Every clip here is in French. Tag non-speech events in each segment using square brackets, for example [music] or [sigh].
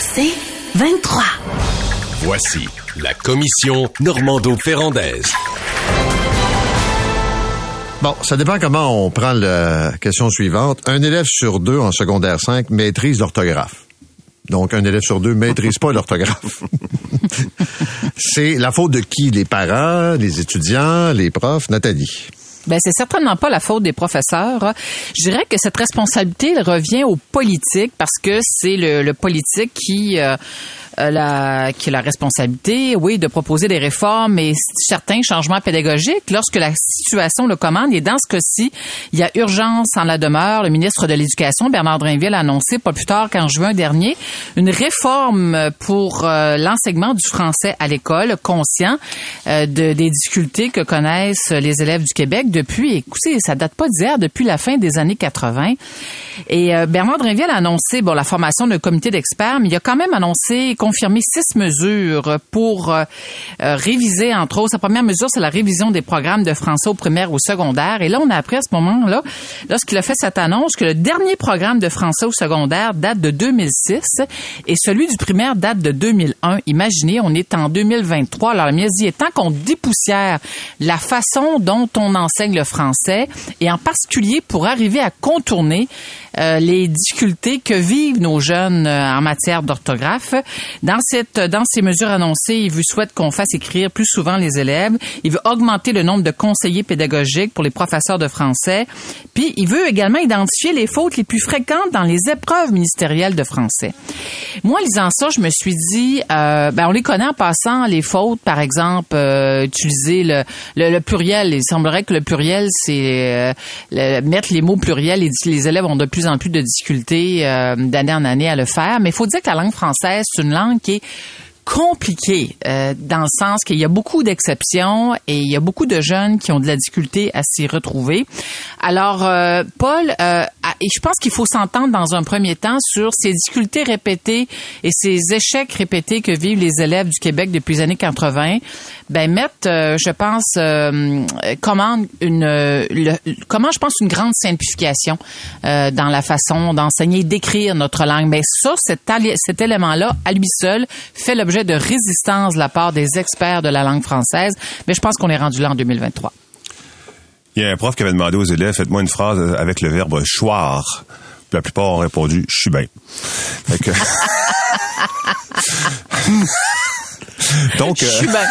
C'est 23. Voici la commission Normando-Ferrandaise. Bon, ça dépend comment on prend la question suivante. Un élève sur deux en secondaire 5 maîtrise l'orthographe. Donc, un élève sur deux maîtrise pas l'orthographe. [laughs] C'est la faute de qui? Les parents, les étudiants, les profs? Nathalie. Ben, c'est certainement pas la faute des professeurs. Je dirais que cette responsabilité revient aux politiques parce que c'est le, politique qui euh, la, qui a la responsabilité, oui, de proposer des réformes et certains changements pédagogiques lorsque la situation le commande. Et dans ce cas-ci, il y a urgence en la demeure. Le ministre de l'Éducation, Bernard Drinville, a annoncé pas plus tard qu'en juin dernier une réforme pour euh, l'enseignement du français à l'école, conscient euh, de, des difficultés que connaissent les élèves du Québec depuis, écoutez, ça date pas d'hier, depuis la fin des années 80. Et Bernard Drinville a annoncé, bon, la formation d'un comité d'experts, mais il a quand même annoncé confirmé six mesures pour euh, euh, réviser, entre autres. Sa première mesure, c'est la révision des programmes de français au primaire ou au secondaire. Et là, on a appris à ce moment-là, lorsqu'il a fait cette annonce, que le dernier programme de français au secondaire date de 2006 et celui du primaire date de 2001. Imaginez, on est en 2023. Alors, il dit, tant qu'on dépoussière la façon dont on enseigne le français et en particulier pour arriver à contourner euh, les difficultés que vivent nos jeunes en matière d'orthographe. Dans cette, dans ces mesures annoncées, il veut souhaite qu'on fasse écrire plus souvent les élèves. Il veut augmenter le nombre de conseillers pédagogiques pour les professeurs de français. Puis, il veut également identifier les fautes les plus fréquentes dans les épreuves ministérielles de français. Moi, lisant ça, je me suis dit, euh, ben, on les connaît en passant les fautes, par exemple, euh, utiliser le, le, pluriel. Il semblerait que le pluriel, c'est euh, mettre les mots pluriels et les élèves ont de plus en plus de difficultés d'année en année à le faire. Mais il faut dire que la langue française, c'est une langue qui est compliqué euh, dans le sens qu'il y a beaucoup d'exceptions et il y a beaucoup de jeunes qui ont de la difficulté à s'y retrouver. Alors, euh, Paul, euh, et je pense qu'il faut s'entendre dans un premier temps sur ces difficultés répétées et ces échecs répétés que vivent les élèves du Québec depuis les années 80. Ben mettre, je pense, comment une, comment je pense une grande simplification dans la façon d'enseigner, d'écrire notre langue. Mais ça, cet, cet élément-là, à lui seul, fait l'objet de résistance de la part des experts de la langue française, mais je pense qu'on est rendu là en 2023. Il y a un prof qui avait demandé aux élèves, faites-moi une phrase avec le verbe choir. La plupart ont répondu, je suis bien. [laughs] [laughs] Donc, [laughs] je suis bien.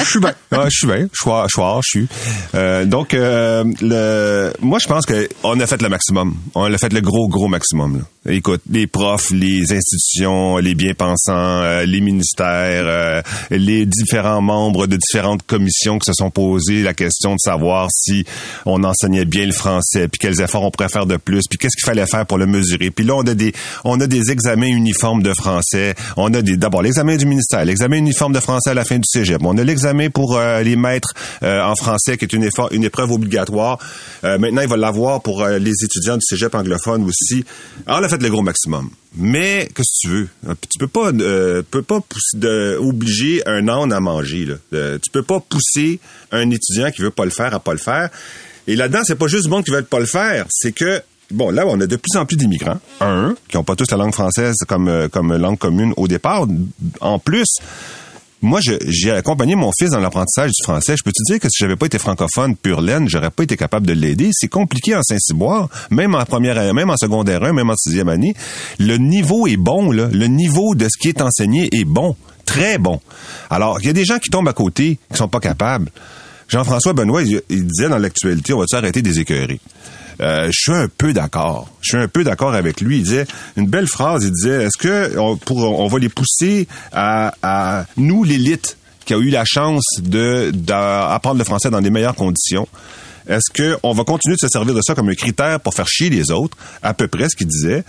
je suis bien. je suis bien. Choix, choix, je suis. Euh, donc, euh, le, moi, je pense qu'on a fait le maximum. On a fait le gros, gros maximum. Là. Écoute, les profs, les institutions, les bien-pensants, euh, les ministères, euh, les différents membres de différentes commissions qui se sont posés la question de savoir si on enseignait bien le français, puis quels efforts on pourrait faire de plus, puis qu'est-ce qu'il fallait faire pour le mesurer. Puis là, on a des, on a des examens uniformes de français. On a des, d'abord l'examen du ministère, l'examen uniforme de français à la fin du cégep. On a l'examen pour euh, les maîtres en français, qui est une, épreuve obligatoire. maintenant, il va l'avoir pour les étudiants du cégep anglophone aussi. Alors, fait le gros maximum. Mais qu'est-ce que tu veux? Tu peux pas, euh, peux pas pousser, de, obliger un âne à manger. Là. Euh, tu peux pas pousser un étudiant qui veut pas le faire à pas le faire. Et là-dedans, c'est pas juste bon qui veut pas le faire, c'est que bon, là, on a de plus en plus d'immigrants, un, qui ont pas tous la langue française euh, comme langue commune au départ. En plus, moi, j'ai accompagné mon fils dans l'apprentissage du français. Je peux te dire que si j'avais pas été francophone pur laine, j'aurais pas été capable de l'aider? C'est compliqué en Saint-Cyboire, même en première année, même en secondaire 1, même en sixième année. Le niveau est bon. Le niveau de ce qui est enseigné est bon. Très bon. Alors, il y a des gens qui tombent à côté, qui sont pas capables. Jean-François Benoît, il, disait dans l'actualité, on va-tu arrêter des écœuries? Euh, je suis un peu d'accord. Je suis un peu d'accord avec lui. Il disait une belle phrase. Il disait est-ce que on, pour, on va les pousser à, à nous l'élite qui a eu la chance de d'apprendre le français dans les meilleures conditions. Est-ce qu'on va continuer de se servir de ça comme un critère pour faire chier les autres? À peu près ce qu'il disait.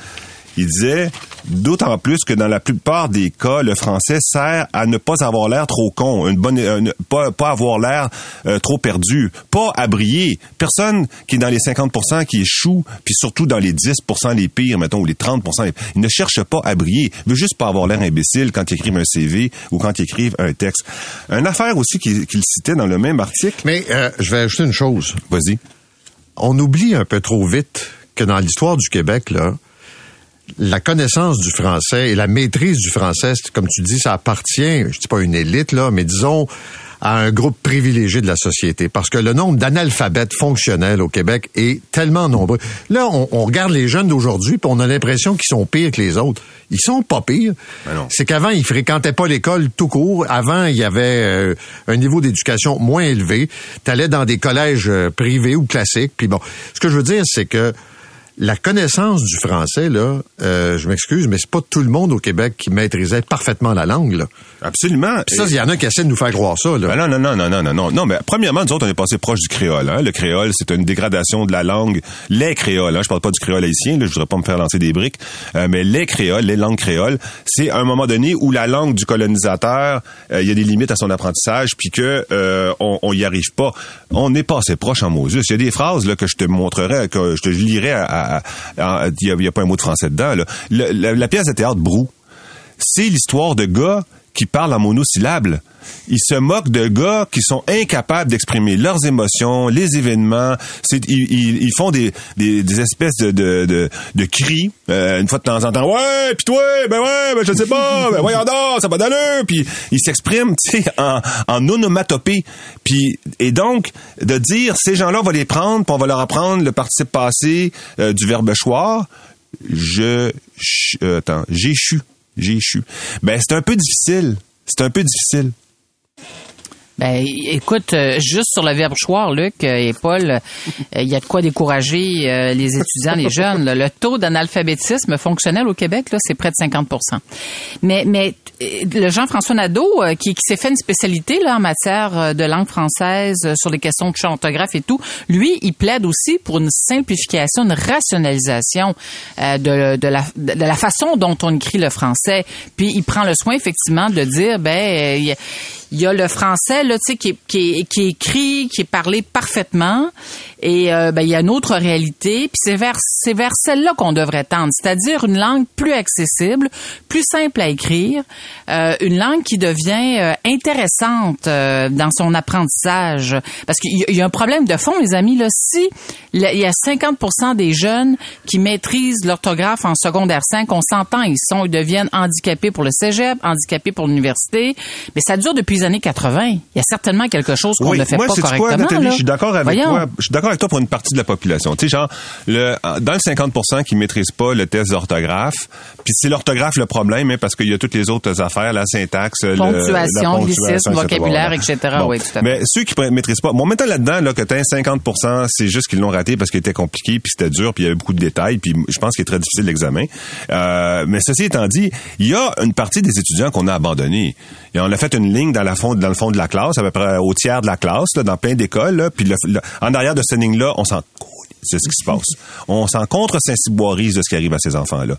Il disait, D'autant plus que dans la plupart des cas, le français sert à ne pas avoir l'air trop con, une bonne, euh, pas, pas avoir l'air euh, trop perdu, pas à briller. Personne qui est dans les 50% qui échoue, puis surtout dans les 10% les pires, mettons, ou les 30%, les- ils ne cherchent pas à briller. Ils veulent juste pas avoir l'air imbécile quand ils écrivent un CV ou quand ils écrivent un texte. Une affaire aussi qu'il qu'il citait dans le même article. Mais euh, je vais ajouter une chose. Vas-y. On oublie un peu trop vite que dans l'histoire du Québec, là, la connaissance du français et la maîtrise du français, comme tu dis, ça appartient, je dis pas à une élite, là, mais disons à un groupe privilégié de la société. Parce que le nombre d'analphabètes fonctionnels au Québec est tellement nombreux. Là, on, on regarde les jeunes d'aujourd'hui, puis on a l'impression qu'ils sont pires que les autres. Ils sont pas pires. Ben. C'est qu'avant, ils fréquentaient pas l'école tout court. Avant, il y avait euh, un niveau d'éducation moins élevé. Tu allais dans des collèges euh, privés ou classiques. Puis bon, ce que je veux dire, c'est que la connaissance du français, là, euh, je m'excuse, mais c'est pas tout le monde au Québec qui maîtrisait parfaitement la langue. Là. Absolument. Puis ça, il y en a qui essaient de nous faire croire ça. Là. Ben non, non, non, non, non, non, non. Non, mais premièrement, nous autres, on est passé proche du créole. Hein. Le créole, c'est une dégradation de la langue. Les créoles, hein. je parle pas du créole haïtien, là, je voudrais pas me faire lancer des briques, Euh, mais les créoles, les langues créoles, c'est un moment donné où la langue du colonisateur, euh, il y a des limites à son apprentissage, puis que euh, on, on y arrive pas. On est passé proche en Moses. Il y a des phrases là que je te montrerai, que je te lirai. À, à- il y a, pas un mot de français dedans. La, la pièce de théâtre Brou, c'est l'histoire de gars qui parlent en monosyllabes. Ils se moquent de gars qui sont incapables d'exprimer leurs émotions, les événements. C'est, ils, ils- ils font des, des, des espèces de, de, de, de cris, euh, une fois de temps en temps. Ouais, puis toi, ben ouais, ben je ne sais pas, [laughs] ben voyons donc, ça va d'allure. Puis ils s'expriment, [laughs] tu sais, en, en onomatopée. Puis et donc de dire ces gens-là, on va les prendre, puis on va leur apprendre le participe passé euh, du verbe choir. Je, ch- euh, attends, j'échu, j'échu. Ben c'est un peu difficile. C'est un peu difficile. Ben, écoute, euh, juste sur le verbe choir, Luc euh, et Paul, euh, il y a de quoi décourager les étudiants, les jeunes. Le taux d'analphabétisme fonctionnel au Québec, là, c'est près de 50 Mais, mais le Jean-François Nadeau, qui, s'est fait une spécialité là en matière de langue française sur les questions de champ orthographe et tout, lui, il plaide aussi pour une simplification, une rationalisation de, la, de la façon dont on écrit le français. Puis il prend le soin effectivement de dire, ben, il il y a le français là, tu sais, qui qui, qui est écrit, qui est parlé parfaitement, et euh, ben, il y a une autre réalité. Puis c'est vers c'est vers celle-là qu'on devrait tendre, c'est-à-dire une langue plus accessible, plus simple à écrire, euh, une langue qui devient euh, intéressante euh, dans son apprentissage. Parce qu'il y, a- un problème de fond, les amis. Là, si il y a 50% des jeunes qui maîtrisent l'orthographe en secondaire 5, on s'entend, ils sont, ils deviennent handicapés pour le cégep, handicapés pour l'université, mais ça dure depuis les années 80. Il y a certainement quelque chose qu'on Oui, ne fait moi, pas correctement. quoi, Nathalie, là. je suis d'accord avec Voyons. toi. Je suis d'accord avec toi pour une partie de la population. Tu sais, genre, le, dans le 50% qui maîtrisent pas le test d'orthographe, puis c'est l'orthographe le problème, hein, parce qu'il y a toutes les autres affaires, la syntaxe, le- Ponctuation, la ponctuation, glycisme, etc. vocabulaire, etc. Oui, tout à fait. Mais ceux qui pr- maîtrisent pas, bon, maintenant là-dedans, là, que t'as un 50%, c'est juste qu'ils l'ont raté parce qu'il était compliqué, puis c'était dur, puis il y avait beaucoup de détails, puis je pense qu'il est très difficile l'examen. Euh, mais ceci étant dit, il y a une partie des étudiants qu'on a abandonnés. Et on a fait une ligne dans, la fond, dans le fond de la classe, à peu près au tiers de la classe, là, dans plein d'écoles, puis le- le- en arrière de cette on s'en c'est ce qui se passe. On s'en contre-sensiborise de ce qui arrive à ces enfants-là.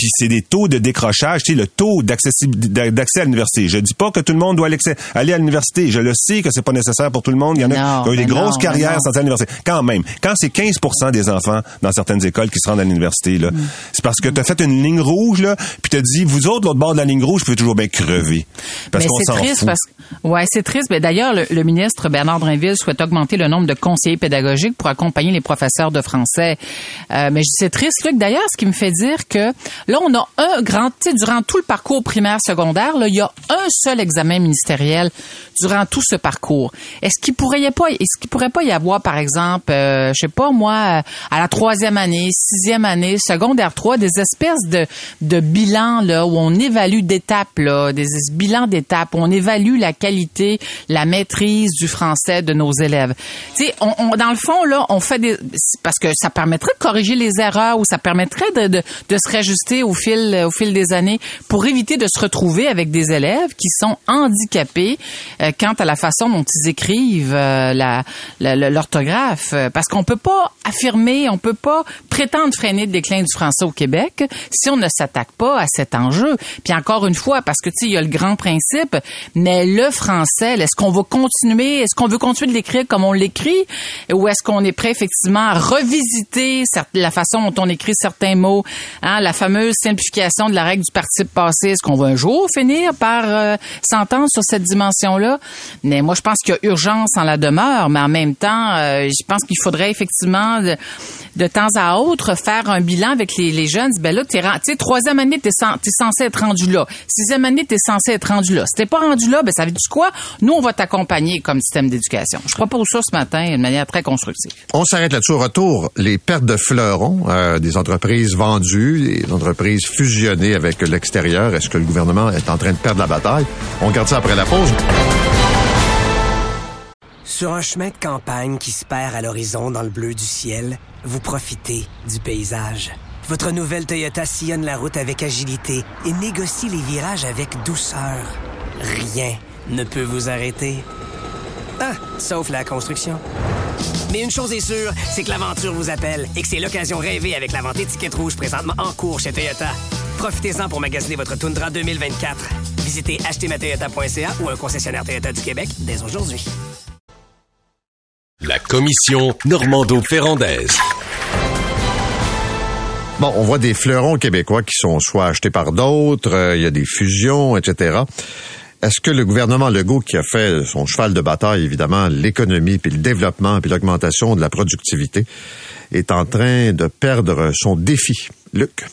Puis c'est des taux de décrochage, tu sais, le taux d'accessibilité- d'accès à l'université. Je dis pas que tout le monde doit aller à l'université. Je le sais que c'est pas nécessaire pour tout le monde. Il y en a qui ont eu des mais grosses non, carrières non. sans aller à l'université. Quand même, quand c'est 15% des enfants dans certaines écoles qui se rendent à l'université, là, c'est parce que tu as fait une ligne rouge, là, puis t'as dit, vous autres, l'autre bord de la ligne rouge, vous pouvez toujours bien crever. Parce qu'on c'est s'en triste fout. parce que ouais, c'est triste. Mais d'ailleurs, le, le ministre Bernard Drinville souhaite augmenter le nombre de conseillers pédagogiques pour accompagner les professeurs de français. Euh, mais c'est triste, Luc. D'ailleurs, ce qui me fait dire que là, on a un grand, tu sais, durant tout le parcours primaire, secondaire, là, il y a un seul examen ministériel durant tout ce parcours. Est-ce qu'il pourrait y pourrait pas y avoir, par exemple, euh, je sais pas moi, à la troisième année, sixième année, secondaire 3, des espèces de, de bilans là où on évalue d'étapes là, des bilans d'étapes où on évalue la qualité, la maîtrise du français de nos élèves. Tu sais, on, on- dans le fond là, on fait des parce que ça permettrait de corriger les erreurs ou ça permettrait de, de, de se réajuster au fil au fil des années pour éviter de se retrouver avec des élèves qui sont handicapés euh, quant à la façon dont ils écrivent euh, l'orthographe parce qu'on peut pas affirmer, on peut pas prétendre freiner le déclin du français au Québec si on ne s'attaque pas à cet enjeu. Puis encore une fois parce que tu sais il y a le grand principe mais le français, est-ce qu'on va continuer, est-ce qu'on veut continuer de l'écrire comme on l'écrit? Ou est-ce qu'on est prêt effectivement à revisiter la façon dont on écrit certains mots, hein, la fameuse simplification de la règle du participe passé. Est-ce qu'on va un jour finir par euh, s'entendre sur cette dimension-là? Mais moi, je pense qu'il y a urgence en la demeure, mais en même temps, euh, je pense qu'il faudrait effectivement de, temps à autre faire un bilan avec les, jeunes. Ben là, tu sais, troisième année, t'es es censé être rendu là. Sixième année, t'es censé être rendu là. Si t'es pas rendu là, ben ça veut dire quoi? Nous, on va t'accompagner comme système d'éducation. Je propose ça ce matin de manière très constructive. On s'arrête là-dessus. Retour, les pertes de fleurons, euh, des entreprises vendues, des entreprises fusionnées avec l'extérieur. Est-ce que le gouvernement est en train de perdre la bataille? On regarde ça après la pause. Sur un chemin de campagne qui se perd à l'horizon dans le bleu du ciel, vous profitez du paysage. Votre nouvelle Toyota sillonne la route avec agilité et négocie les virages avec douceur. Rien ne peut vous arrêter. Ah, sauf la construction. Mais une chose est sûre, c'est que l'aventure vous appelle et que c'est l'occasion rêvée avec la vente étiquette rouge présentement en cours chez Toyota. Profitez-en pour magasiner votre Tundra 2024. Visitez achetermatoyota.ca ou un concessionnaire Toyota du Québec dès aujourd'hui. La commission Normando-Ferrandaise. Bon, on voit des fleurons québécois qui sont soit achetés par d'autres, euh, il y a des fusions, etc. Est-ce que le gouvernement Legault, qui a fait son cheval de bataille, évidemment, l'économie, puis le développement, puis l'augmentation de la productivité, est en train de perdre son défi? Luc?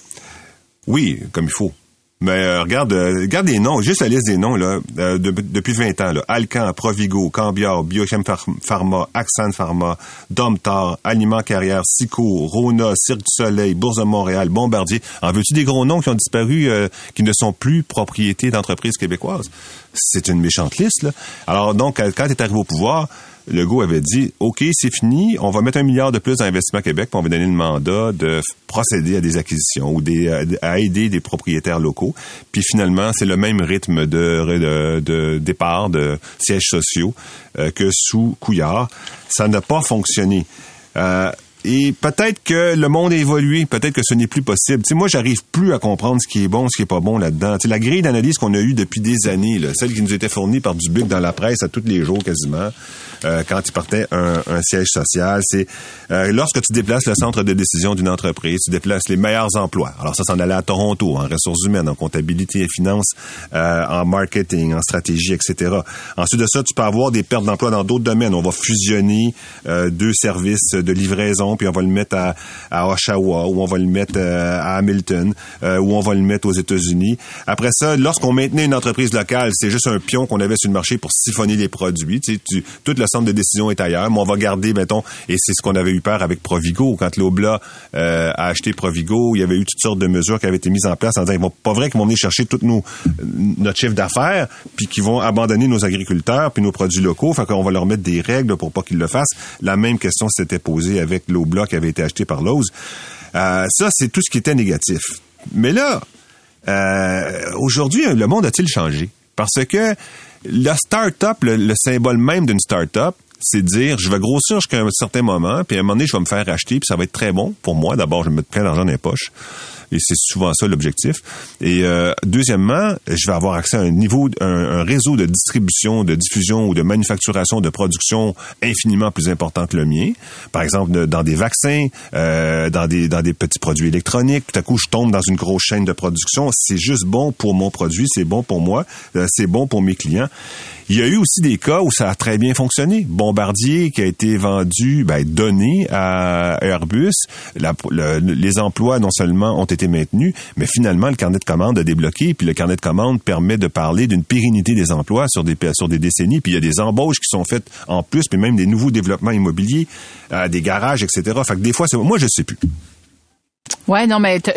Oui, comme il faut. Mais euh, regarde, euh, regarde des noms, juste la liste des noms là, euh, depuis 20 ans. Là. Alcan, Provigo, Cambiar, Biochem Pharma, Axan Pharma, Domtar, Aliments Carrière, Sico, Rona, Cirque du Soleil, Bourse de Montréal, Bombardier. En veux-tu des gros noms qui ont disparu, qui ne sont plus propriétés d'entreprises québécoises? C'est une méchante liste. Là. Alors donc, quand tu es arrivé au pouvoir, Legault avait dit, OK, c'est fini, on va mettre un milliard de plus dans l'investissement Québec, puis on va donner le mandat de procéder à des acquisitions ou des, à aider des propriétaires locaux. Puis finalement, c'est le même rythme de, de, départ de sièges sociaux euh, que sous Couillard. Ça n'a pas fonctionné. Euh, et peut-être que le monde a évolué, peut-être que ce n'est plus possible. Tu sais, moi, j'arrive plus à comprendre ce qui est bon, ce qui est pas bon là-dedans. Tu sais, la grille d'analyse qu'on a eue depuis des années, là, celle qui nous était fournie par Dubuc dans la presse à tous les jours quasiment, euh, quand il partait un, un siège social, c'est euh, lorsque tu déplaces le centre de décision d'une entreprise, tu déplaces les meilleurs emplois. Alors ça, s'en allait à Toronto, en ressources humaines, en comptabilité et finances, euh, en marketing, en stratégie, etc. Ensuite de ça, tu peux avoir des pertes d'emplois dans d'autres domaines. On va fusionner deux services de livraison puis on va le mettre à, à Oshawa, ou on va le mettre euh, à Hamilton, euh, ou on va le mettre aux États-Unis. Après ça, lorsqu'on maintenait une entreprise locale, c'est juste un pion qu'on avait sur le marché pour siphonner les produits. Tu tout le centre de décision est ailleurs, mais on va garder, mettons, et c'est ce qu'on avait eu peur avec Provigo. Quand l'Obla euh, a acheté Provigo, il y avait eu toutes sortes de mesures qui avaient été mises en place en disant, ils vont pas vrai qu'ils vont venir chercher tout nos, notre chiffre d'affaires, puis qu'ils vont abandonner nos agriculteurs, puis nos produits locaux. Fait qu'on va leur mettre des règles pour pas qu'ils le fassent. La même question s'était posée avec l'Obla bloc avait été acheté par Lowe's. Euh, ça, c'est tout ce qui était négatif. Mais là, euh, aujourd'hui, le monde a-t-il changé? Parce que la start-up, le, symbole même d'une start-up, c'est dire, je vais grossir jusqu'à un certain moment, puis à un moment donné, je vais me faire acheter, puis ça va être très bon pour moi. D'abord, je vais mettre plein d'argent dans les poches. Et c'est souvent ça l'objectif. Et euh, deuxièmement, je vais avoir accès à un niveau, un, réseau de distribution, de diffusion ou de manufacturation, de production infiniment plus important que le mien. Par exemple, dans des vaccins, euh, dans des dans des petits produits électroniques. Tout à coup, je tombe dans une grosse chaîne de production. C'est juste bon pour mon produit, c'est bon pour moi, euh, c'est bon pour mes clients. Il y a eu aussi des cas où ça a très bien fonctionné. Bombardier qui a été vendu, ben, donné à Airbus. les emplois non seulement ont été maintenus, mais finalement le carnet de commandes a débloqué. Puis le carnet de commandes permet de parler d'une pérennité des emplois sur des sur des décennies. Puis il y a des embauches qui sont faites en plus, puis même des nouveaux développements immobiliers, euh, des garages, etc. Fait que des fois, c'est moi je sais plus. Ouais, non, mais [laughs] tu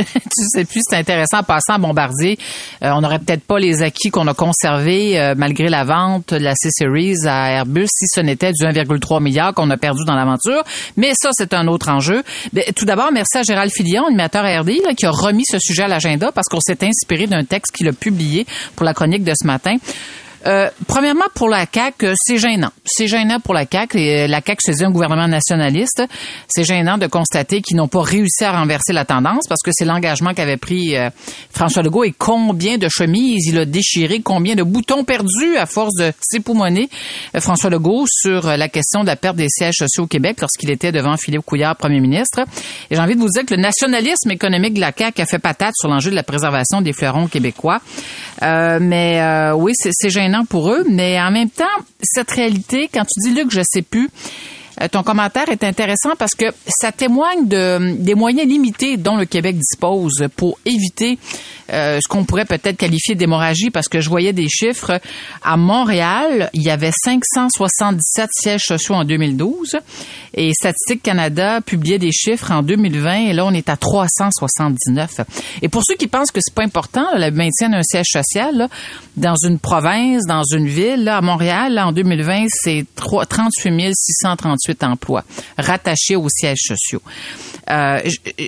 sais plus, c'est intéressant. En passant à Bombardier, euh, on n'aurait peut-être pas les acquis qu'on a conservés euh, malgré la vente de la C-Series à Airbus si ce n'était du 1,3 milliard qu'on a perdu dans l'aventure. Mais ça, c'est un autre enjeu. Mais, tout d'abord, merci à Gérald Filion, animateur RD, là, qui a remis ce sujet à l'agenda parce qu'on s'est inspiré d'un texte qu'il a publié pour la chronique de ce matin. Euh, premièrement, pour la CAQ, euh, c'est gênant. C'est gênant pour la. Et euh, la CAQ c'est un gouvernement nationaliste. C'est gênant de constater qu'ils n'ont pas réussi à renverser la tendance parce que c'est l'engagement qu'avait pris François Legault et combien de chemises il a déchiré, combien de boutons perdus à force de s'époumoner François Legault sur la question de la perte des sièges sociaux au Québec lorsqu'il était devant Philippe Couillard, premier ministre. Et j'ai envie de vous dire que le nationalisme économique de la CAQ a fait patate sur l'enjeu de la préservation des fleurons québécois. mais oui, c'est gênant pour eux, mais en même temps, cette réalité, quand tu dis Luc, je sais plus, euh, ton commentaire est intéressant parce que ça témoigne de, des moyens limités dont le Québec dispose pour éviter euh, ce qu'on pourrait peut-être qualifier d'hémorragie parce que je voyais des chiffres. À Montréal, il y avait 577 sièges sociaux en 2012 et Statistique Canada publiait des chiffres en 2020 et là, on est à 379. Et pour ceux qui pensent que c'est pas important, le maintien d'un siège social dans une province, dans une ville, là, à Montréal, en 2020, c'est 38 638 emplois rattachés aux sièges sociaux. Euh,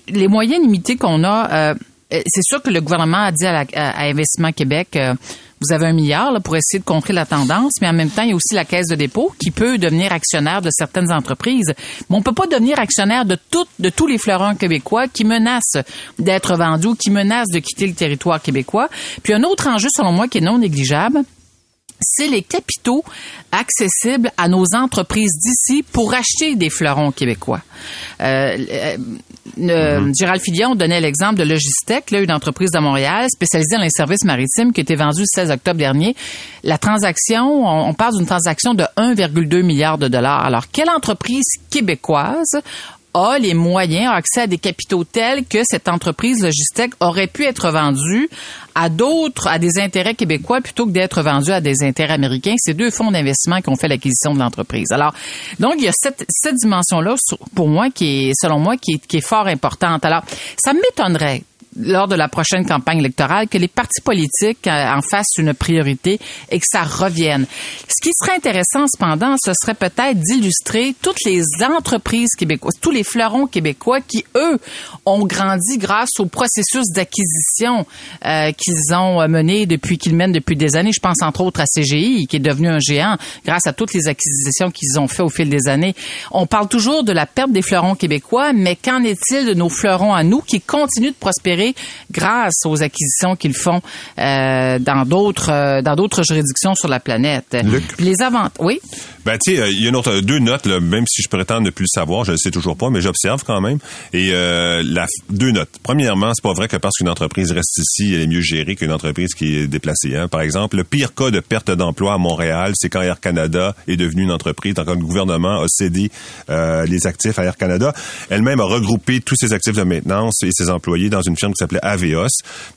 les moyens limités qu'on a, euh, c'est sûr que le gouvernement a dit à, Investissement Québec, euh, vous avez un milliard pour essayer de contrer la tendance, mais en même temps, il y a aussi la caisse de dépôt qui peut devenir actionnaire de certaines entreprises. Mais on peut pas devenir actionnaire de toutes, de tous les fleurons québécois qui menacent d'être vendus qui menacent de quitter le territoire québécois. Puis un autre enjeu, selon moi, qui est non négligeable, c'est les capitaux accessibles à nos entreprises d'ici pour acheter des fleurons québécois. Euh, euh, mm-hmm. Gérald Filion donnait l'exemple de Logistec, là, une entreprise de Montréal spécialisée dans les services maritimes qui a été vendue le 16 octobre dernier. La transaction, on, on parle d'une transaction de 1,2 milliard de dollars. Alors, quelle entreprise québécoise a les moyens, a accès à des capitaux tels que cette entreprise logistique aurait pu être vendue à d'autres, à des intérêts québécois plutôt que d'être vendue à des intérêts américains. C'est deux fonds d'investissement qui ont fait l'acquisition de l'entreprise. Alors, donc, il y a cette, dimension-là, pour moi, qui est, selon moi, qui est fort importante. Alors, ça m'étonnerait lors de la prochaine campagne électorale que les partis politiques euh, en fassent une priorité et que ça revienne. Ce qui serait intéressant cependant, ce serait peut-être d'illustrer toutes les entreprises québécoises, tous les fleurons québécois qui, eux, ont grandi grâce au processus d'acquisition euh, qu'ils ont mené depuis qu'ils mènent depuis des années. Je pense entre autres à CGI, qui est devenu un géant grâce à toutes les acquisitions qu'ils ont fait au fil des années. On parle toujours de la perte des fleurons québécois, mais qu'en est-il de nos fleurons à nous qui continuent de prospérer grâce aux acquisitions qu'ils font euh, dans d'autres euh, dans d'autres juridictions sur la planète. Les avant oui? Ben tu sais, euh, il y a une autre, deux notes là, même si je prétends ne plus le savoir, je ne sais toujours pas, mais j'observe quand même. Et la deux notes. Premièrement, c'est pas vrai que parce qu'une entreprise reste ici, elle est mieux gérée qu'une entreprise qui est déplacée. Hein. Par exemple, le pire cas de perte d'emploi à Montréal, c'est quand Air Canada est devenu une entreprise, quand le gouvernement a cédé les actifs à Air Canada. Elle-même a regroupé tous ses actifs de maintenance et ses employés dans une firme qui s'appelait Aveos.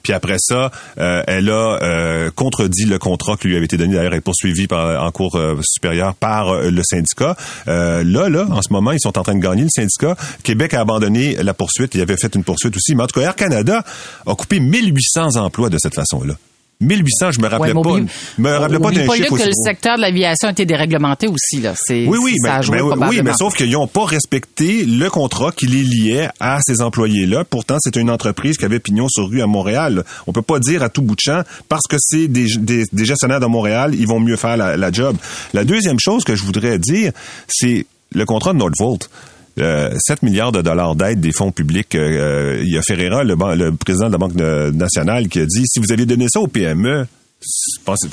Puis après ça, euh, elle a euh, contredit le contrat qui lui avait été donné. D'ailleurs, elle est poursuivie par, en cours euh, supérieure par le syndicat. là, là, en ce moment, ils sont en train de gagner le syndicat. Québec a abandonné la poursuite. Il avait fait une poursuite aussi. Mais en tout cas, Air Canada a coupé 1800 1800 de cette façon-là. 1800, je me rappelais pas. Je me rappelais pas d'un chiffre que le secteur de l'aviation a été déréglementé aussi là. Oui, oui, mais, oui, mais sauf qu'ils n'ont pas respecté le contrat qui les liait à ces employés-là. Pourtant, c'était une entreprise qui avait pignon sur rue à Montréal. On peut pas dire à tout bout de champ parce que c'est des, des, gestionnaires de Montréal, ils vont mieux faire la, la job. La deuxième chose que je voudrais dire, c'est le contrat de Nordvolt. 7 euh, milliards de dollars d'aide des fonds publics. Euh, il y a Ferreira, le, le, président de la Banque nationale, qui a dit si vous aviez donné ça au PME,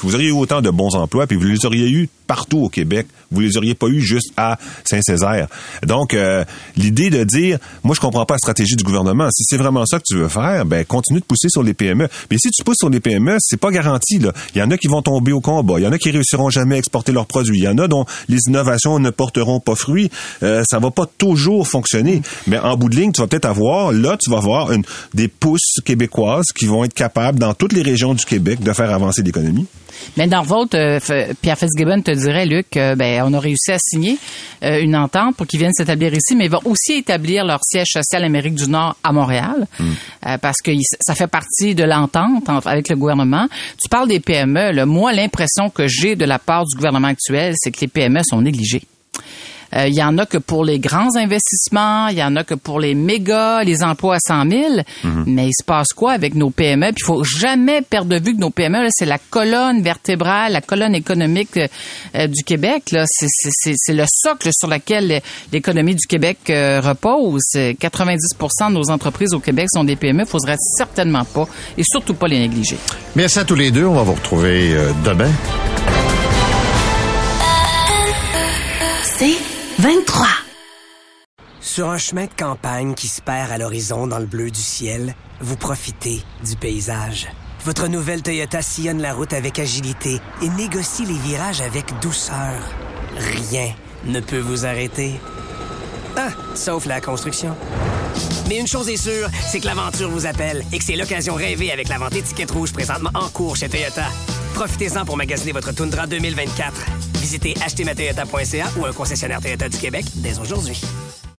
vous auriez eu autant de bons emplois, puis vous les auriez eu partout au Québec. Vous les auriez pas eu juste à Saint-Césaire. Donc, euh, l'idée de dire, moi, je comprends pas la stratégie du gouvernement. Si c'est vraiment ça que tu veux faire, ben continue de pousser sur les PME. Mais si tu pousses sur les PME, c'est pas garanti. Là. Il y en a qui vont tomber au combat. Il y en a qui réussiront jamais à exporter leurs produits. Il y en a dont les innovations ne porteront pas fruit. Euh, ça va pas toujours fonctionner. Mais en bout de ligne, tu vas peut-être avoir, là, tu vas avoir des pousses québécoises qui vont être capables, dans toutes les régions du Québec, de faire avancer l'économie. Mais dans votre, euh, Pierre Fitzgibbon te dirais, Luc, euh, ben, on a réussi à signer euh, une entente pour qu'ils viennent s'établir ici, mais ils vont aussi établir leur siège social Amérique du Nord à Montréal, euh, parce que ça fait partie de l'entente en- avec le gouvernement. Tu parles des PME. Là. Moi, l'impression que j'ai de la part du gouvernement actuel, c'est que les PME sont négligées. Euh, Il y en a que pour les grands investissements, il y en a que pour les méga, les emplois à 100 000. Mais il se passe quoi avec nos PME? Puis il faut jamais perdre de vue que nos PME, là, c'est la colonne vertébrale, la colonne économique euh, euh, du Québec. Là. C'est, c'est, c'est, c'est le socle sur lequel l'économie du Québec euh, repose. Euh, 90% de nos entreprises au Québec sont des PME. Il faudrait certainement pas, et surtout pas les négliger. Merci à tous les deux. On va vous retrouver euh, demain. C'est 23. Sur un chemin de campagne qui se perd à l'horizon dans le bleu du ciel, vous profitez du paysage. Votre nouvelle Toyota sillonne la route avec agilité et négocie les virages avec douceur. Rien ne peut vous arrêter. Ah, sauf la construction. Mais une chose est sûre, c'est que l'aventure vous appelle et que c'est l'occasion rêvée avec la vente étiquette rouge présentement en cours chez Toyota. Profitez-en pour magasiner votre Tundra 2024. Visitez achetermatoyota.ca ou un concessionnaire Toyota du Québec dès aujourd'hui.